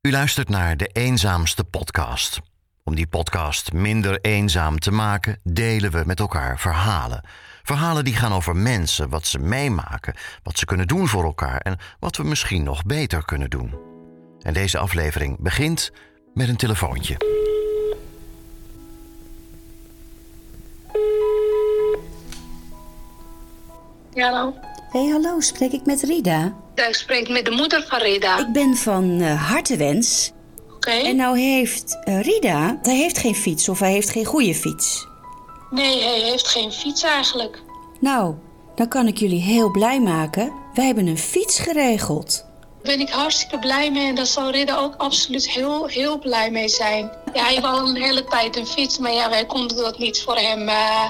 U luistert naar De Eenzaamste Podcast. Om die podcast minder eenzaam te maken, delen we met elkaar verhalen. Verhalen die gaan over mensen, wat ze meemaken, wat ze kunnen doen voor elkaar en wat we misschien nog beter kunnen doen. En deze aflevering begint met een telefoontje. Ja, hallo. Hey, hallo, spreek ik met Rida? Ja, ik spreek met de moeder van Reda. Ik ben van eh, Hartewens. Oké. En nou heeft eh, Rida, hij heeft geen fiets of hij heeft geen goede fiets. Nee, hij heeft geen fiets eigenlijk. Nou, dan kan ik jullie heel blij maken. Wij hebben een fiets geregeld. Daar ben ik hartstikke blij mee en daar zal Reda ook absoluut heel, heel blij mee zijn. Ja, hij wou al een hele tijd een fiets, maar ja, wij konden dat niet voor hem eh,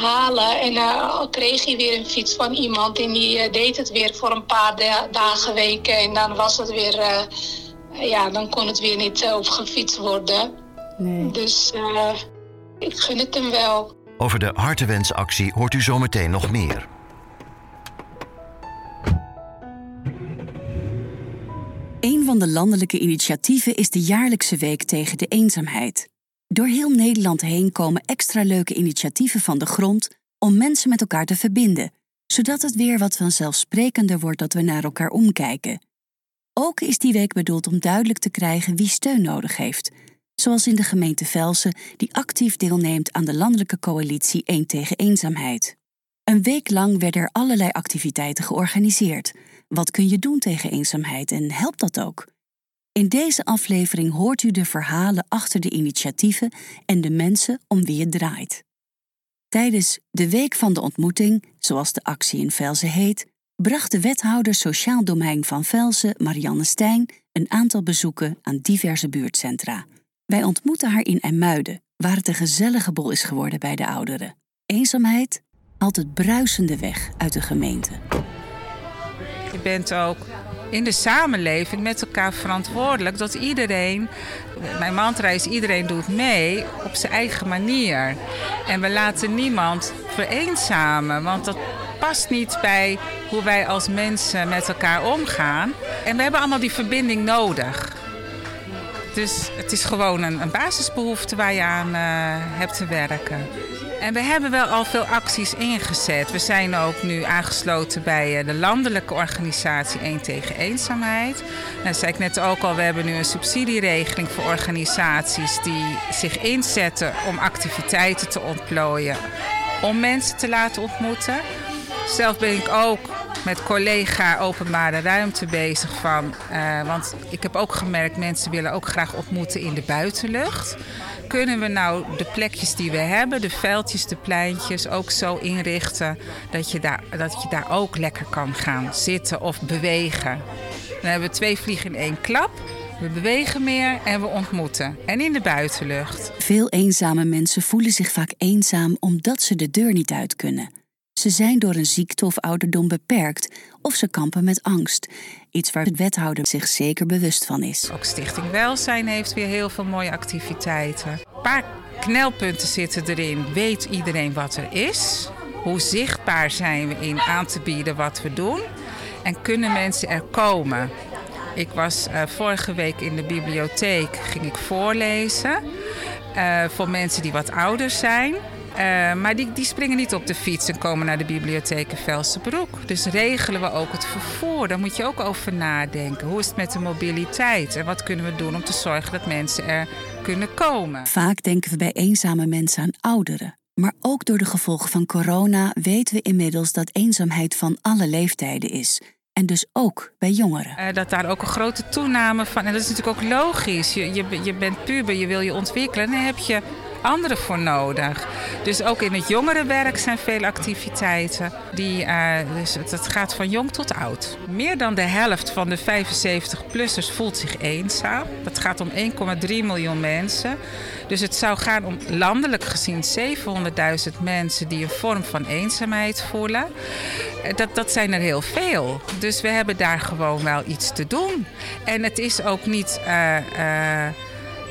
halen. En eh, al kreeg hij weer een fiets van iemand en die eh, deed het weer voor een paar da- dagen, weken. En dan was het weer, eh, ja, dan kon het weer niet uh, gefietst worden. Nee. Dus eh, ik gun het hem wel. Over de Hartewensactie hoort u zometeen nog meer. Een van de landelijke initiatieven is de jaarlijkse week tegen de eenzaamheid. Door heel Nederland heen komen extra leuke initiatieven van de grond om mensen met elkaar te verbinden, zodat het weer wat vanzelfsprekender wordt dat we naar elkaar omkijken. Ook is die week bedoeld om duidelijk te krijgen wie steun nodig heeft, zoals in de gemeente Velsen, die actief deelneemt aan de landelijke coalitie 1 tegen eenzaamheid. Een week lang werden er allerlei activiteiten georganiseerd. Wat kun je doen tegen eenzaamheid en helpt dat ook? In deze aflevering hoort u de verhalen achter de initiatieven en de mensen om wie het draait. Tijdens de Week van de Ontmoeting, zoals de actie in Velzen heet, bracht de wethouder Sociaal Domein van Velzen, Marianne Stijn, een aantal bezoeken aan diverse buurtcentra. Wij ontmoeten haar in IJmuiden, waar het een gezellige bol is geworden bij de ouderen. Eenzaamheid haalt het bruisende weg uit de gemeente. Je bent ook in de samenleving met elkaar verantwoordelijk dat iedereen, mijn mantra is iedereen doet mee op zijn eigen manier. En we laten niemand vereenzamen, want dat past niet bij hoe wij als mensen met elkaar omgaan. En we hebben allemaal die verbinding nodig. Dus het is gewoon een, een basisbehoefte waar je aan eh, hebt te werken. En we hebben wel al veel acties ingezet. We zijn ook nu aangesloten bij eh, de landelijke organisatie 1 tegen eenzaamheid. En dat zei ik net ook al, we hebben nu een subsidieregeling voor organisaties die zich inzetten om activiteiten te ontplooien. Om mensen te laten ontmoeten. Zelf ben ik ook met collega openbare ruimte bezig van. eh, want ik heb ook gemerkt, mensen willen ook graag ontmoeten in de buitenlucht. Kunnen we nou de plekjes die we hebben, de veldjes, de pleintjes, ook zo inrichten dat je daar, dat je daar ook lekker kan gaan zitten of bewegen? Dan hebben we twee vliegen in één klap. We bewegen meer en we ontmoeten. En in de buitenlucht. Veel eenzame mensen voelen zich vaak eenzaam omdat ze de deur niet uit kunnen. Ze zijn door een ziekte of ouderdom beperkt of ze kampen met angst. Iets waar de wethouder zich zeker bewust van is. Ook Stichting Welzijn heeft weer heel veel mooie activiteiten. Een paar knelpunten zitten erin. Weet iedereen wat er is? Hoe zichtbaar zijn we in aan te bieden wat we doen? En kunnen mensen er komen? Ik was eh, vorige week in de bibliotheek, ging ik voorlezen eh, voor mensen die wat ouder zijn. Eh, maar die, die springen niet op de fiets en komen naar de bibliotheek in Velsenbroek. Dus regelen we ook het vervoer. Daar moet je ook over nadenken. Hoe is het met de mobiliteit? En wat kunnen we doen om te zorgen dat mensen er kunnen komen? Vaak denken we bij eenzame mensen aan ouderen. Maar ook door de gevolgen van corona weten we inmiddels dat eenzaamheid van alle leeftijden is. En dus ook bij jongeren. Eh, dat daar ook een grote toename van. En dat is natuurlijk ook logisch. Je, je, je bent puber, je wil je ontwikkelen. En daar heb je anderen voor nodig. Dus ook in het jongerenwerk zijn veel activiteiten. Die, eh, dus het, gaat van jong tot oud. Meer dan de helft van de 75-plussers voelt zich eenzaam. Dat gaat om 1,3 miljoen mensen. Dus het zou gaan om landelijk gezien 700.000 mensen die een vorm van eenzaamheid voelen. Eh, Dat, dat zijn er heel veel. Dus we hebben daar gewoon wel iets te doen. En het is ook niet. eh,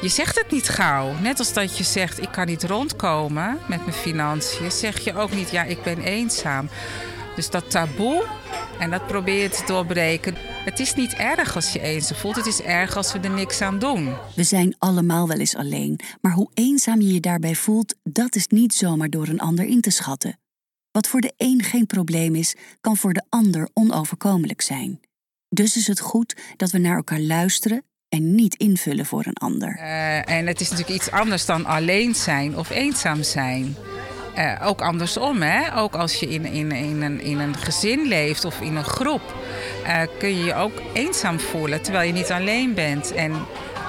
je zegt het niet gauw. Net als dat je zegt: ik kan niet rondkomen met mijn financiën, zeg je ook niet: ja, ik ben eenzaam. Dus dat taboe, en dat probeer je te doorbreken. Het is niet erg als je eenzaam voelt, het is erg als we er niks aan doen. We zijn allemaal wel eens alleen, maar hoe eenzaam je je daarbij voelt, dat is niet zomaar door een ander in te schatten. Wat voor de een geen probleem is, kan voor de ander onoverkomelijk zijn. Dus is het goed dat we naar elkaar luisteren en niet invullen voor een ander. Uh, en het is natuurlijk iets anders dan alleen zijn of eenzaam zijn. Uh, ook andersom, hè? ook als je in, in, in, een, in een gezin leeft of in een groep, uh, kun je je ook eenzaam voelen terwijl je niet alleen bent. En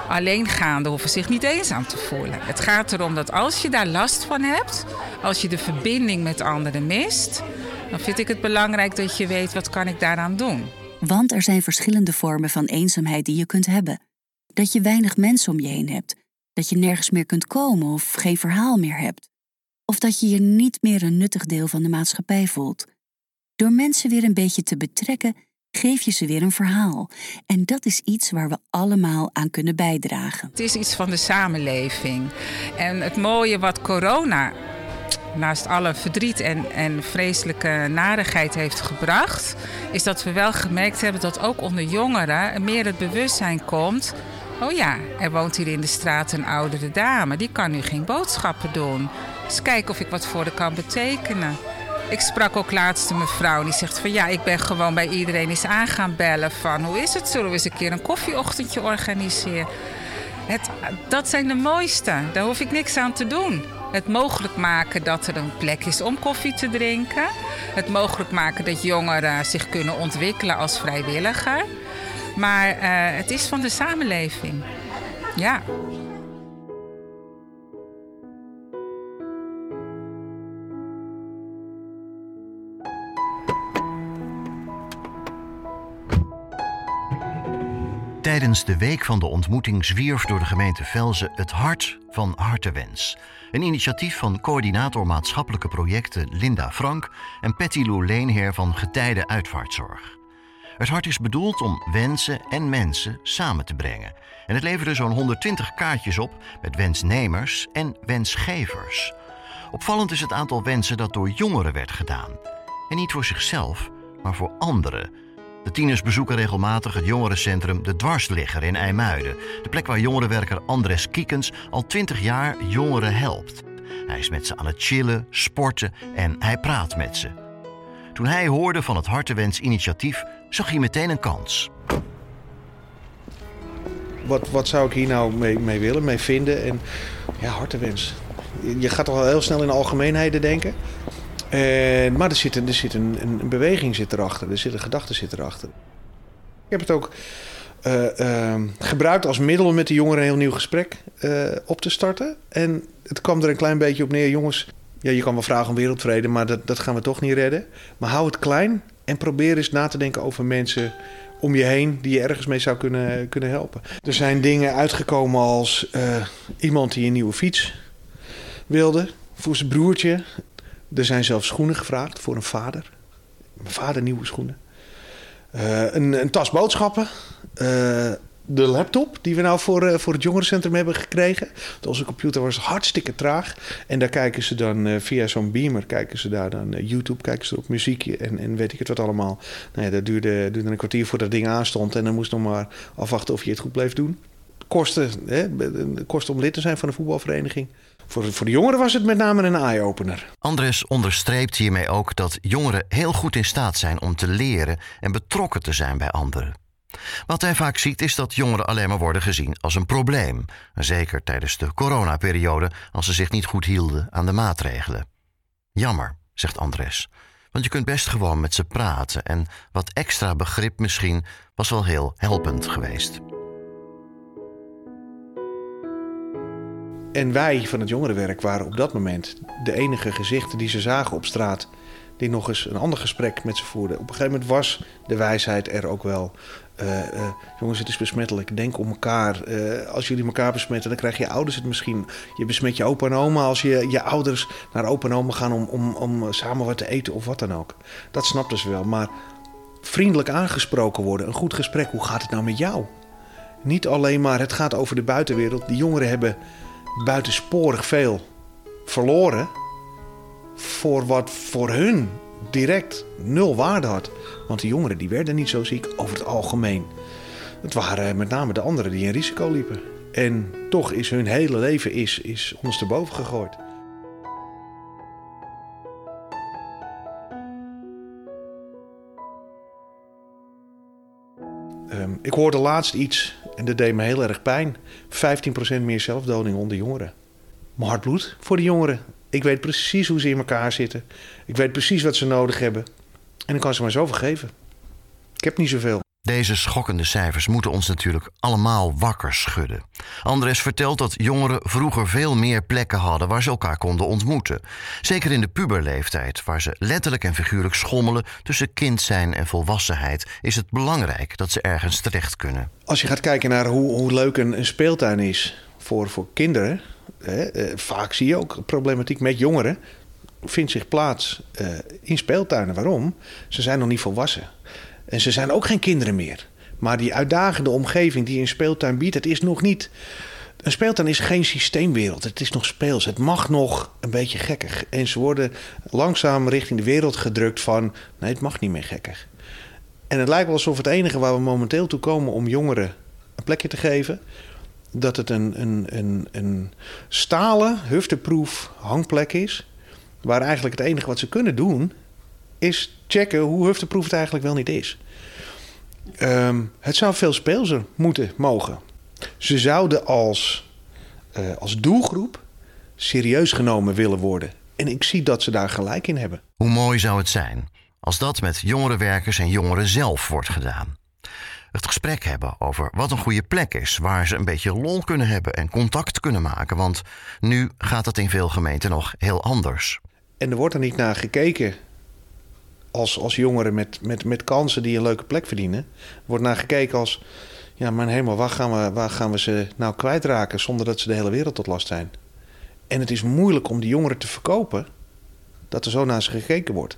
alleengaanden hoeven zich niet eenzaam te voelen. Het gaat erom dat als je daar last van hebt, als je de verbinding met anderen mist, dan vind ik het belangrijk dat je weet wat kan ik daaraan doen. Want er zijn verschillende vormen van eenzaamheid die je kunt hebben. Dat je weinig mensen om je heen hebt, dat je nergens meer kunt komen of geen verhaal meer hebt. Of dat je je niet meer een nuttig deel van de maatschappij voelt. Door mensen weer een beetje te betrekken, geef je ze weer een verhaal. En dat is iets waar we allemaal aan kunnen bijdragen. Het is iets van de samenleving. En het mooie wat corona naast alle verdriet en, en vreselijke narigheid heeft gebracht, is dat we wel gemerkt hebben dat ook onder jongeren meer het bewustzijn komt. Oh ja, er woont hier in de straat een oudere dame. Die kan nu geen boodschappen doen. Eens kijken of ik wat voor haar kan betekenen. Ik sprak ook laatst een mevrouw die zegt van ja, ik ben gewoon bij iedereen eens aan gaan bellen van hoe is het, zullen we eens een keer een koffieochtendje organiseren? Het, dat zijn de mooiste, daar hoef ik niks aan te doen. Het mogelijk maken dat er een plek is om koffie te drinken. Het mogelijk maken dat jongeren zich kunnen ontwikkelen als vrijwilliger. Maar uh, het is van de samenleving. Ja. Tijdens de Week van de Ontmoeting zwierf door de gemeente Velzen het Hart van Hartewens. Een initiatief van coördinator maatschappelijke projecten Linda Frank en Patty Lou Leenheer van Getijden Uitvaartzorg. Het hart is bedoeld om wensen en mensen samen te brengen. En het leverde zo'n 120 kaartjes op met wensnemers en wensgevers. Opvallend is het aantal wensen dat door jongeren werd gedaan. En niet voor zichzelf, maar voor anderen de tieners bezoeken regelmatig het jongerencentrum De Dwarsligger in IJmuiden. De plek waar jongerenwerker Andres Kiekens al 20 jaar jongeren helpt. Hij is met ze aan het chillen, sporten en hij praat met ze. Toen hij hoorde van het Hartewens-initiatief, zag hij meteen een kans. Wat, wat zou ik hier nou mee, mee willen, mee vinden? En ja, Hartewens. Je gaat toch al heel snel in de algemeenheden denken. En, maar er zit, er zit een, een beweging zit erachter, er zit een gedachte zit erachter. Ik heb het ook uh, uh, gebruikt als middel om met de jongeren een heel nieuw gesprek uh, op te starten. En het kwam er een klein beetje op neer, jongens. Ja, je kan wel vragen om wereldvrede, maar dat, dat gaan we toch niet redden. Maar hou het klein en probeer eens na te denken over mensen om je heen die je ergens mee zou kunnen, kunnen helpen. Er zijn dingen uitgekomen als iemand die een nieuwe fiets wilde voor zijn broertje. Er zijn zelfs schoenen gevraagd voor een vader. Mijn vader nieuwe schoenen. Uh, een, een, tas boodschappen. Uh, de laptop die we nou voor, uh, voor het jongerencentrum hebben gekregen. Onze computer was hartstikke traag. En daar kijken ze dan via zo'n beamer, kijken ze daar dan YouTube, kijken ze op muziekje en, en weet ik het wat allemaal. Nou ja, dat duurde, duurde een kwartier voordat dat ding aanstond. En dan moest nog maar afwachten of je het goed bleef doen. Kosten, hè, kosten om lid te zijn van een voetbalvereniging. Voor, voor de jongeren was het met name een eye-opener. Andres onderstreept hiermee ook dat jongeren heel goed in staat zijn om te leren en betrokken te zijn bij anderen. Wat hij vaak ziet is dat jongeren alleen maar worden gezien als een probleem. Zeker tijdens de coronaperiode als ze zich niet goed hielden aan de maatregelen. Jammer, zegt Andres. Want je kunt best gewoon met ze praten en wat extra begrip misschien was wel heel helpend geweest. En wij van het jongerenwerk waren op dat moment de enige gezichten die ze zagen op straat. Die nog eens een ander gesprek met ze voerden. Op een gegeven moment was de wijsheid er ook wel. Uh, uh, jongens, het is besmettelijk. Denk om elkaar. Uh, als jullie elkaar besmetten, dan krijg je ouders het misschien. Je besmet je opa en oma als je, je ouders naar opa en oma gaan om, om, om samen wat te eten of wat dan ook. Dat snapten ze wel. Maar vriendelijk aangesproken worden, een goed gesprek. Hoe gaat het nou met jou? Niet alleen maar het gaat over de buitenwereld. Die jongeren hebben buitensporig veel verloren voor wat voor hun direct nul waarde had. Want die jongeren die werden niet zo ziek over het algemeen. Het waren met name de anderen die een risico liepen. En toch is hun hele leven is, is ondersteboven gegooid. Ehm, ik hoorde laatst iets en dat deed me heel erg pijn. 15% meer zelfdoding onder jongeren. Mijn hart bloedt voor de jongeren. Ik weet precies hoe ze in elkaar zitten. Ik weet precies wat ze nodig hebben. En ik kan ze maar zoveel geven. Ik heb niet zoveel. Deze schokkende cijfers moeten ons natuurlijk allemaal wakker schudden. Andres vertelt dat jongeren vroeger veel meer plekken hadden waar ze elkaar konden ontmoeten. Zeker in de puberleeftijd, waar ze letterlijk en figuurlijk schommelen tussen kind zijn en volwassenheid, is het belangrijk dat ze ergens terecht kunnen. Als je gaat kijken naar hoe, hoe leuk een, een speeltuin is voor, voor kinderen, eh, vaak zie je ook problematiek met jongeren. Vindt zich plaats eh, in speeltuinen. Waarom? Ze zijn nog niet volwassen. En ze zijn ook geen kinderen meer. Maar die uitdagende omgeving die een speeltuin biedt, het is nog niet. Een speeltuin is geen systeemwereld. Het is nog speels. Het mag nog een beetje gekkig. En ze worden langzaam richting de wereld gedrukt van... nee, het mag niet meer gekkig. En het lijkt wel alsof het enige waar we momenteel toe komen om jongeren een plekje te geven... dat het een, een, een, een stalen, hufteproof hangplek is... waar eigenlijk het enige wat ze kunnen doen is checken hoe hufteproof het eigenlijk wel niet is. Ehm, het zou veel speelser moeten mogen. Ze zouden als, uh, als doelgroep serieus genomen willen worden. En ik zie dat ze daar gelijk in hebben. Hoe mooi zou het zijn als dat met jongerenwerkers en jongeren zelf wordt gedaan? Het gesprek hebben over wat een goede plek is, waar ze een beetje lol kunnen hebben en contact kunnen maken. Want nu gaat dat in veel gemeenten nog heel anders. En er wordt er niet naar gekeken als, als jongeren met, met, met kansen die een leuke plek verdienen, wordt naar gekeken als: ja, mijn hemel, waar gaan, we, waar gaan we ze nou kwijtraken zonder dat ze de hele wereld tot last zijn? En het is moeilijk om die jongeren te verkopen dat er zo naar ze gekeken wordt.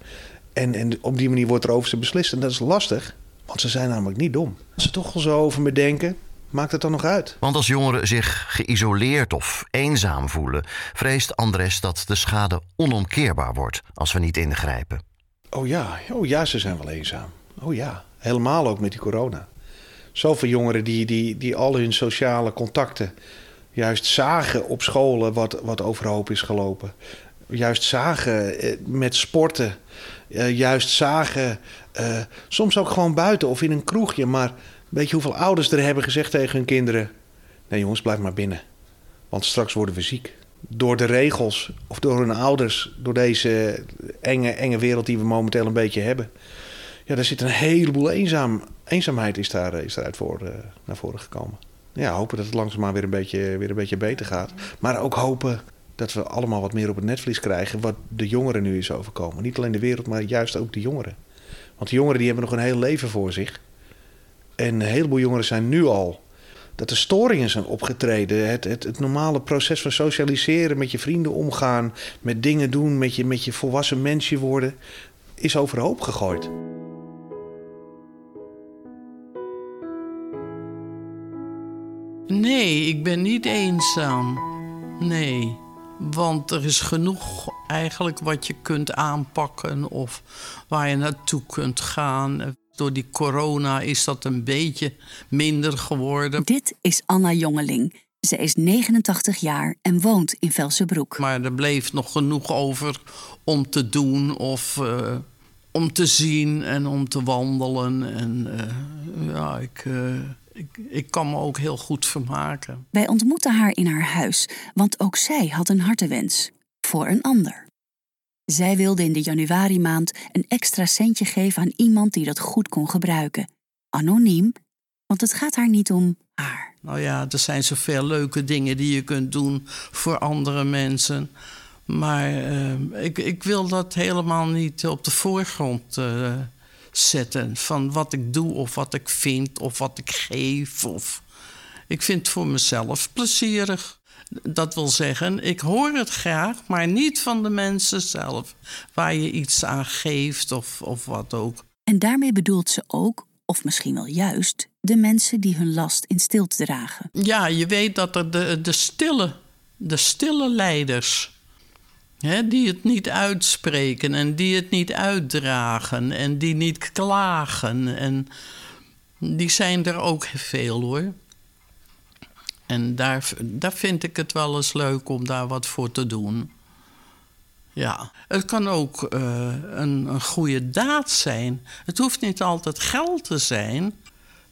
En, en op die manier wordt er over ze beslist. En dat is lastig, want ze zijn namelijk niet dom. Als ze toch al zo over me denken, maakt het dan nog uit? Want als jongeren zich geïsoleerd of eenzaam voelen, vreest Andres dat de schade onomkeerbaar wordt als we niet ingrijpen. Oh ja, oh ja, ze zijn wel eenzaam. Oh ja, helemaal ook met die corona. Zoveel jongeren die, die, die al hun sociale contacten juist zagen op scholen wat, wat overhoop is gelopen. Juist zagen eh, met sporten. Eh, juist zagen eh, soms ook gewoon buiten of in een kroegje. Maar weet je hoeveel ouders er hebben gezegd tegen hun kinderen... Nee jongens, blijf maar binnen. Want straks worden we ziek door de regels of door hun ouders, door deze enge, enge wereld die we momenteel een beetje hebben. Ja, daar zit een heleboel eenzaam, eenzaamheid is, daar, is daaruit voor, naar voren gekomen. Ja, hopen dat het langzaamaan weer een, beetje, weer een beetje beter gaat. Maar ook hopen dat we allemaal wat meer op het netvlies krijgen wat de jongeren nu is overkomen. Niet alleen de wereld, maar juist ook de jongeren. Want de jongeren die hebben nog een heel leven voor zich. En een heleboel jongeren zijn nu al dat er storingen zijn opgetreden. Het, het, het, normale proces van socialiseren, met je vrienden omgaan, met dingen doen, met je, met je volwassen mensje worden, is overhoop gegooid. Nee, ik ben niet eenzaam. Nee, want er is genoeg eigenlijk wat je kunt aanpakken of waar je naartoe kunt gaan. Door die corona is dat een beetje minder geworden. Dit is Anna Jongeling. Ze is 89 jaar en woont in Velsenbroek. Maar er bleef nog genoeg over om te doen of uh, om te zien en om te wandelen. En uh, ja, ik, uh, ik, ik kan me ook heel goed vermaken. Wij ontmoeten haar in haar huis, want ook zij had een hartewens voor een ander. Zij wilde in de januari maand een extra centje geven aan iemand die dat goed kon gebruiken. Anoniem, want het gaat haar niet om haar. Nou ja, er zijn zoveel leuke dingen die je kunt doen voor andere mensen. Maar uh, ik, ik, wil dat helemaal niet op de voorgrond uh, zetten. Van wat ik doe of wat ik vind of wat ik geef. Of... Ik vind het voor mezelf plezierig. Dat wil zeggen, ik hoor het graag, maar niet van de mensen zelf, waar je iets aan geeft of, of wat ook. En daarmee bedoelt ze ook, of misschien wel juist, de mensen die hun last in stilte dragen. Ja, je weet dat er de, de, stille, de stille leiders, Die het niet uitspreken en die het niet uitdragen en die niet klagen. En die zijn er ook veel hoor. En daar, daar vind ik het wel eens leuk om daar wat voor te doen. Ja, het kan ook uh, een, een goede daad zijn. Het hoeft niet altijd geld te zijn.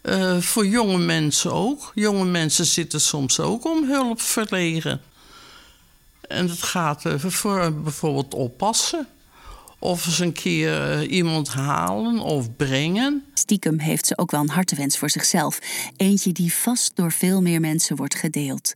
Uh, voor jonge mensen ook. Jonge mensen zitten soms ook om hulp verlegen. En het gaat uh, voor bijvoorbeeld oppassen. Of eens een keer uh, iemand halen of brengen. Stiekem heeft ze ook wel een hartewens voor zichzelf. Eentje die vast door veel meer mensen wordt gedeeld.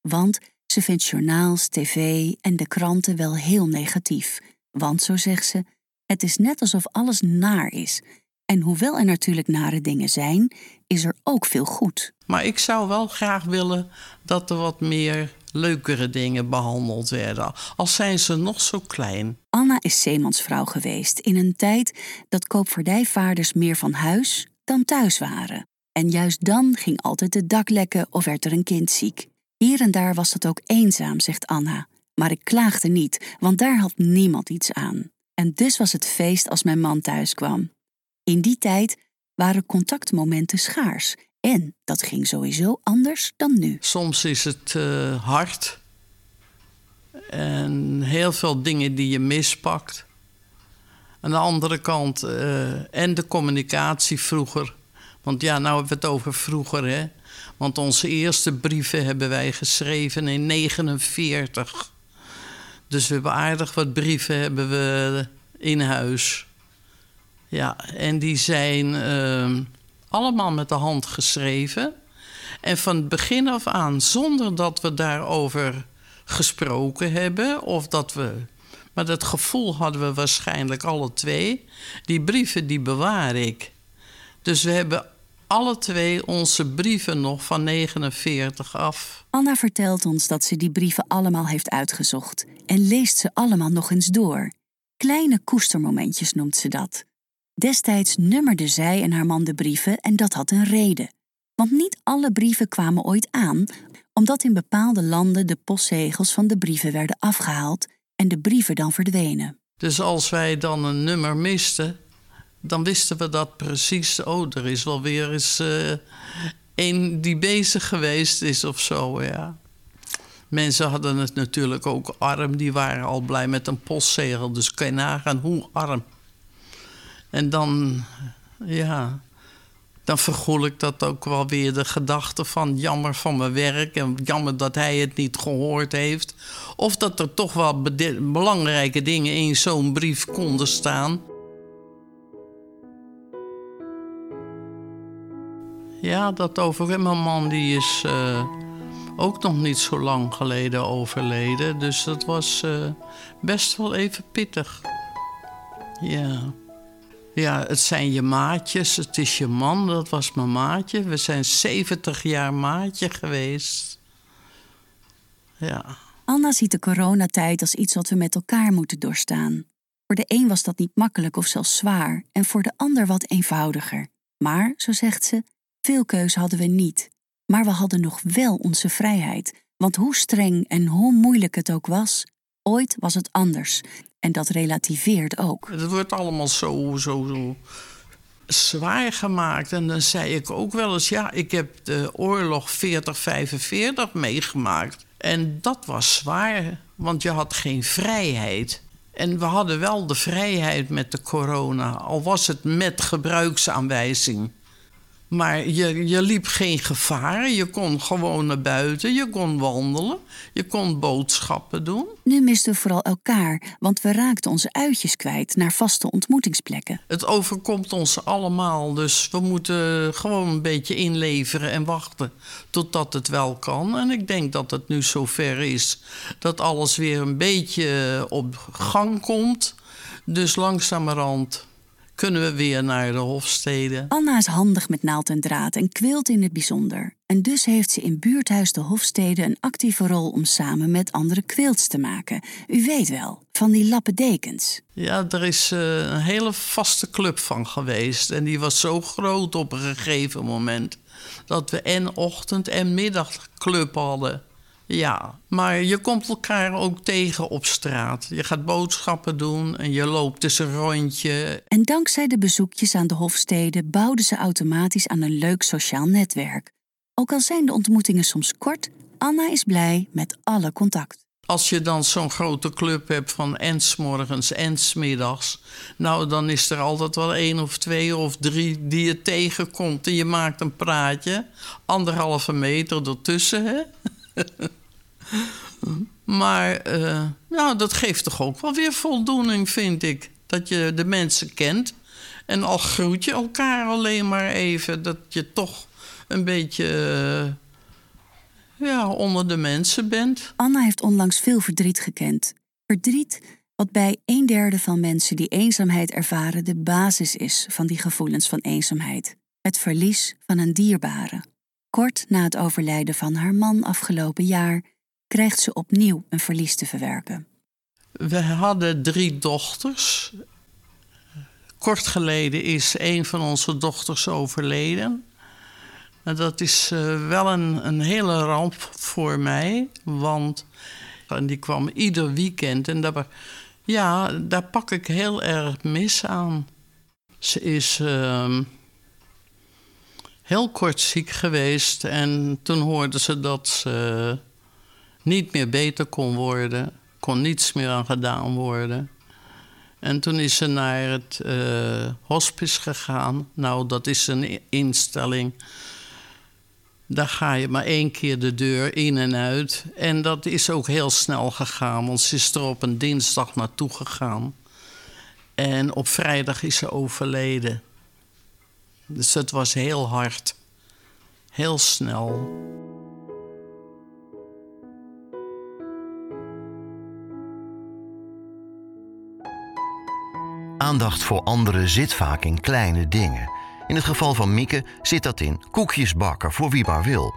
Want ze vindt journaals, tv en de kranten wel heel negatief. Want, zo zegt ze, het is net alsof alles naar is. En hoewel er natuurlijk nare dingen zijn, is er ook veel goed. Maar ik zou wel graag willen dat er wat meer leukere dingen behandeld werden, al zijn ze nog zo klein. Anna is zeemansvrouw geweest in een tijd dat koopvaardijvaarders meer van huis dan thuis waren. En juist dan ging altijd het dak lekken of werd er een kind ziek. Hier en daar was het ook eenzaam, zegt Anna. Maar ik klaagde niet, want daar had niemand iets aan. En dus was het feest als mijn man thuis kwam. In die tijd waren contactmomenten schaars. En dat ging sowieso anders dan nu. Soms is het uh, hard. En heel veel dingen die je mispakt. Aan de andere kant, uh, en de communicatie vroeger. Want ja, nou hebben we het over vroeger, hè. Want onze eerste brieven hebben wij geschreven in 49. Dus we hebben aardig wat brieven hebben we in huis. Ja, en die zijn uh, allemaal met de hand geschreven. En van het begin af aan, zonder dat we daarover gesproken hebben of dat we. Maar dat gevoel hadden we waarschijnlijk alle twee. Die brieven die bewaar ik. Dus we hebben alle twee onze brieven nog van 49 af. Anna vertelt ons dat ze die brieven allemaal heeft uitgezocht en leest ze allemaal nog eens door. Kleine koestermomentjes noemt ze dat. Destijds nummerde zij en haar man de brieven en dat had een reden. Want niet alle brieven kwamen ooit aan, omdat in bepaalde landen de postzegels van de brieven werden afgehaald en de brieven dan verdwenen. Dus als wij dan een nummer misten, dan wisten we dat precies. Oh, er is wel weer eens uh, een die bezig geweest is of zo, ja. Mensen hadden het natuurlijk ook arm. Die waren al blij met een postzegel. Dus kan je nagaan hoe arm. En dan, ja, dan vergoel ik dat ook wel weer de gedachte van jammer van mijn werk en jammer dat hij het niet gehoord heeft. Of dat er toch wel belangrijke dingen in zo'n brief konden staan. Ja, dat over mijn man die is uh, ook nog niet zo lang geleden overleden. Dus dat was uh, best wel even pittig. Ja. Ja, het zijn je maatjes, het is je man, dat was mijn maatje. We zijn 70 jaar maatje geweest. Ja. Anna ziet de coronatijd als iets wat we met elkaar moeten doorstaan. Voor de een was dat niet makkelijk of zelfs zwaar, en voor de ander wat eenvoudiger. Maar, zo zegt ze, veel keuze hadden we niet. Maar we hadden nog wel onze vrijheid. Want hoe streng en hoe moeilijk het ook was, ooit was het anders. En dat relativeert ook. Het wordt allemaal zo, zo, zo zwaar gemaakt. En dan zei ik ook wel eens: ja, ik heb de oorlog 40-45 meegemaakt. En dat was zwaar, want je had geen vrijheid. En we hadden wel de vrijheid met de corona, al was het met gebruiksaanwijzing. Maar je, je liep geen gevaar. Je kon gewoon naar buiten. Je kon wandelen. Je kon boodschappen doen. Nu misten we vooral elkaar, want we raakten onze uitjes kwijt naar vaste ontmoetingsplekken. Het overkomt ons allemaal, dus we moeten gewoon een beetje inleveren en wachten totdat het wel kan. En ik denk dat het nu zover is dat alles weer een beetje op gang komt. Dus langzamerhand kunnen we weer naar de Hofstede. Anna is handig met naald en draad en kwilt in het bijzonder. En dus heeft ze in buurthuis de Hofstede een actieve rol om samen met andere quilts te maken. U weet wel, van die lappendekens. Ja, er is uh, een hele vaste club van geweest. En die was zo groot op een gegeven moment... dat we en ochtend- en middagclub hadden. Ja, maar je komt elkaar ook tegen op straat. Je gaat boodschappen doen en je loopt dus een rondje. En dankzij de bezoekjes aan de hofsteden bouwden ze automatisch aan een leuk sociaal netwerk. Ook al zijn de ontmoetingen soms kort, Anna is blij met alle contact. Als je dan zo'n grote club hebt van en morgens en middags, nou dan is er altijd wel één of twee of drie die je tegenkomt en je maakt een praatje, anderhalve meter ertussen, hè? maar uh, dat geeft toch ook wel weer voldoening, vind ik. Dat je de mensen kent. En al groet je elkaar alleen maar even, dat je toch een beetje uh, ja, onder de mensen bent. Anna heeft onlangs veel verdriet gekend. Verdriet wat bij een derde van mensen die eenzaamheid ervaren de basis is van die gevoelens van eenzaamheid. Het verlies van een dierbare. Kort na het overlijden van haar man afgelopen jaar krijgt ze opnieuw een verlies te verwerken. We hadden drie dochters. Kort geleden is een van onze dochters overleden. Dat is uh, wel een, een hele ramp voor mij, want en die kwam ieder weekend en daar, ja, daar pak ik heel erg mis aan. Ze is uh, heel kort ziek geweest en toen hoorden ze dat ze niet meer beter kon worden, kon niets meer aan gedaan worden. En toen is ze naar het uh, hospice gegaan. Nou, dat is een instelling daar ga je maar één keer de deur in en uit. En dat is ook heel snel gegaan, want ze is er op een dinsdag naartoe gegaan. En op vrijdag is ze overleden. Dus het was heel hard. Heel snel. Aandacht voor anderen zit vaak in kleine dingen. In het geval van Mieke zit dat in koekjes bakken voor wie maar wil.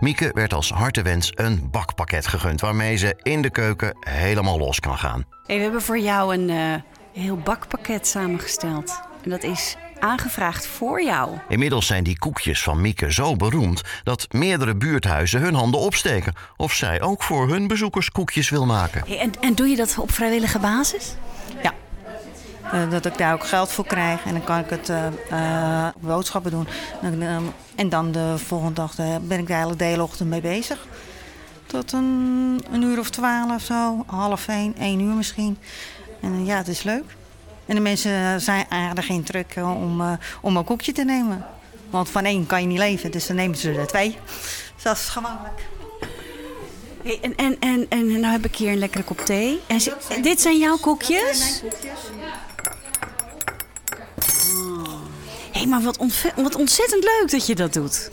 Mieke werd als hartewens een bakpakket gegund waarmee ze in de keuken helemaal los kan gaan. Hey, we hebben voor jou een uh, heel bakpakket samengesteld. En dat is aangevraagd voor jou. Inmiddels zijn die koekjes van Mieke zo beroemd dat meerdere buurthuizen hun handen opsteken of zij ook voor hun bezoekers koekjes wil maken. Hey, en, en doe je dat op vrijwillige basis? Ja, uh, dat ik daar ook geld voor krijg. En dan kan ik het uh, uh, boodschappen doen. En, en, dan de volgende dag ben ik daar de hele ochtend mee bezig. Tot een, een uur of twaalf zo, half één, één uur misschien. En ja, het is leuk. En de mensen zijn aardig in druk om, om een koekje te nemen. Want van één kan je niet leven, dus dan nemen ze er twee. Dus dat is gemakkelijk. Hey, en, en, en, en nou heb ik hier een lekkere kop thee. En dit zijn jouw koekjes? Zijn mijn koekjes. Hé, hey, maar wat, wat, ontzettend leuk dat je dat doet.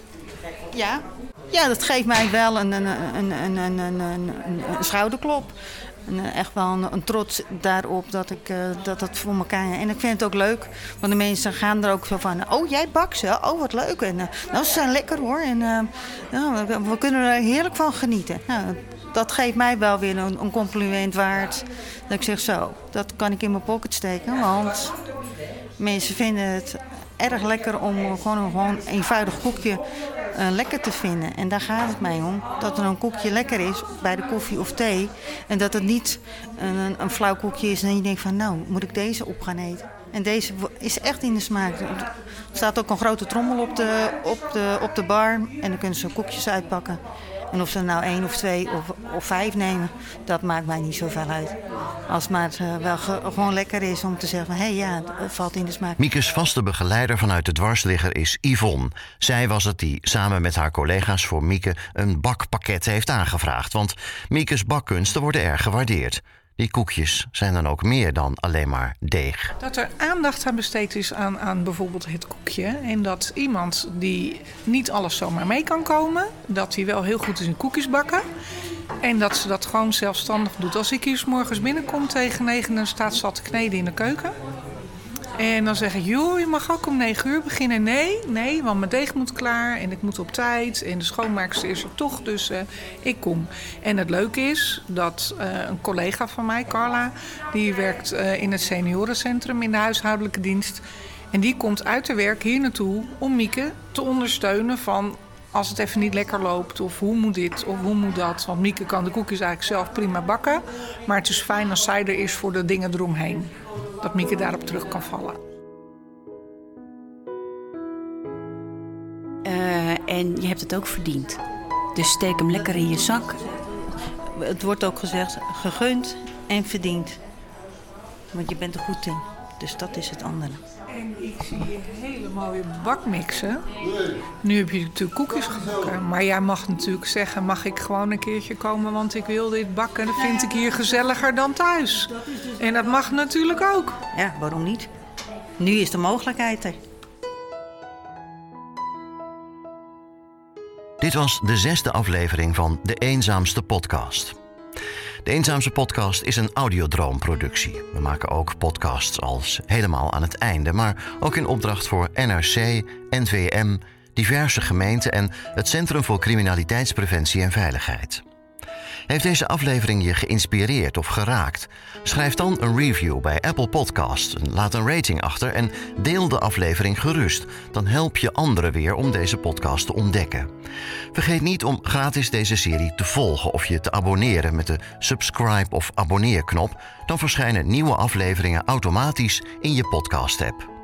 Ja, ja dat geeft mij wel een, een, een, een, een, een, een, een schouderklop. En echt wel een, een, trots daarop dat ik uh, dat, dat voor elkaar. En ik vind het ook leuk, want de mensen gaan er ook zo van: Oh, jij bakt ze? Oh, wat leuk. En uh, nou, ze zijn lekker hoor. En ja, we kunnen er heerlijk van genieten. Nou, dat geeft mij wel weer een, een, compliment waard. Dat ik zeg: Zo, dat kan ik in mijn pocket steken. Want mensen vinden het erg lekker om gewoon een gewoon eenvoudig koekje uh, lekker te vinden. En daar gaat het mij om. Dat er een koekje lekker is bij de koffie of thee. En dat het niet een, een flauw koekje is en je denkt van nou, moet ik deze op gaan eten. En deze is echt in de smaak. Er staat ook een grote trommel op de, op de, op de bar. En dan kunnen ze koekjes uitpakken. En of ze er nou één of twee of, of vijf nemen, dat maakt mij niet zoveel uit. Als het maar uh, wel gewoon lekker is om te zeggen hé hey, ja, het valt in de smaak. Miekes vaste begeleider vanuit de dwarsligger is Yvonne. Zij was het die samen met haar collega's voor Mieke een bakpakket heeft aangevraagd. Want Miekes bakkunsten worden erg gewaardeerd. Die koekjes zijn dan ook meer dan alleen maar deeg. Dat er aandacht aan besteed is aan, aan bijvoorbeeld het koekje. En dat iemand die niet alles zomaar mee kan komen, dat hij wel heel goed is in koekjes bakken. En dat ze dat gewoon zelfstandig doet. Als ik hier s morgens binnenkom tegen negen, dan staat ze al te kneden in de keuken. En dan zeg ik, joh, je mag ook om 9 uur beginnen. Nee, nee, want mijn deeg moet klaar en ik moet op tijd. En de schoonmaakster is er toch, dus uh, ik kom. En het leuke is dat uh, een collega van mij, Carla... die werkt uh, in het seniorencentrum in de huishoudelijke dienst. En die komt uit de werk hier naartoe om Mieke te ondersteunen van als het even niet lekker loopt. Of hoe moet dit of hoe moet dat. Want Mieke kan de koekjes eigenlijk zelf prima bakken. Maar het is fijn als zij er is voor de dingen eromheen. Dat Mieke daarop terug kan vallen. Uh, en je hebt het ook verdiend. Dus steek hem lekker in je zak. Het wordt ook gezegd gegund en verdiend. Want je bent er goed in. Dus dat is het andere. En ik zie hele mooie bakmixen. Nu heb je natuurlijk koekjes gebakken. Maar jij mag natuurlijk zeggen, mag ik gewoon een keertje komen... want ik wil dit bakken. Dat vind ik hier gezelliger dan thuis. En dat mag natuurlijk ook. Ja, waarom niet? Nu is de mogelijkheid er. Dit was de zesde aflevering van De Eenzaamste Podcast. De Eenzaamste Podcast is een audiodroomproductie. We maken ook podcasts als helemaal aan het einde, maar ook in opdracht voor NRC, NVM, diverse gemeenten en het Centrum voor Criminaliteitspreventie en Veiligheid. Heeft deze aflevering je geïnspireerd of geraakt? Schrijf dan een review bij Apple Podcasts, laat een rating achter en deel de aflevering gerust. Dan help je anderen weer om deze podcast te ontdekken. Vergeet niet om gratis deze serie te volgen of je te abonneren met de subscribe of abonneerknop. Dan verschijnen nieuwe afleveringen automatisch in je podcast-app.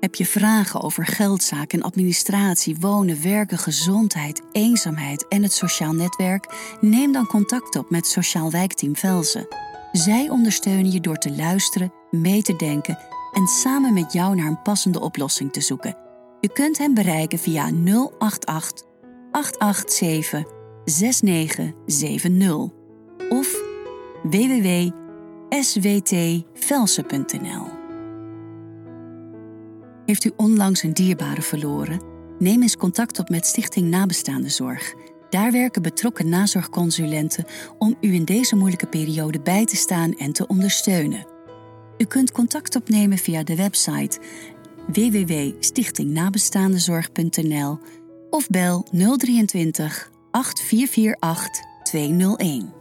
Heb je vragen over geldzaken, administratie, wonen, werken, gezondheid, eenzaamheid en het sociaal netwerk? Neem dan contact op met Sociaal Wijkteam Velzen. Zij ondersteunen je door te luisteren, mee te denken en samen met jou naar een passende oplossing te zoeken. Je kunt hen bereiken via 088 887 6970 of www.swtvelsen.nl. Heeft u onlangs een dierbare verloren? Neem eens contact op met Stichting Nabestaande Zorg. Daar werken betrokken nazorgconsulenten om u in deze moeilijke periode bij te staan en te ondersteunen. U kunt contact opnemen via de website www.stichtingnabestaandezorg.nl of bel 023 8448 201.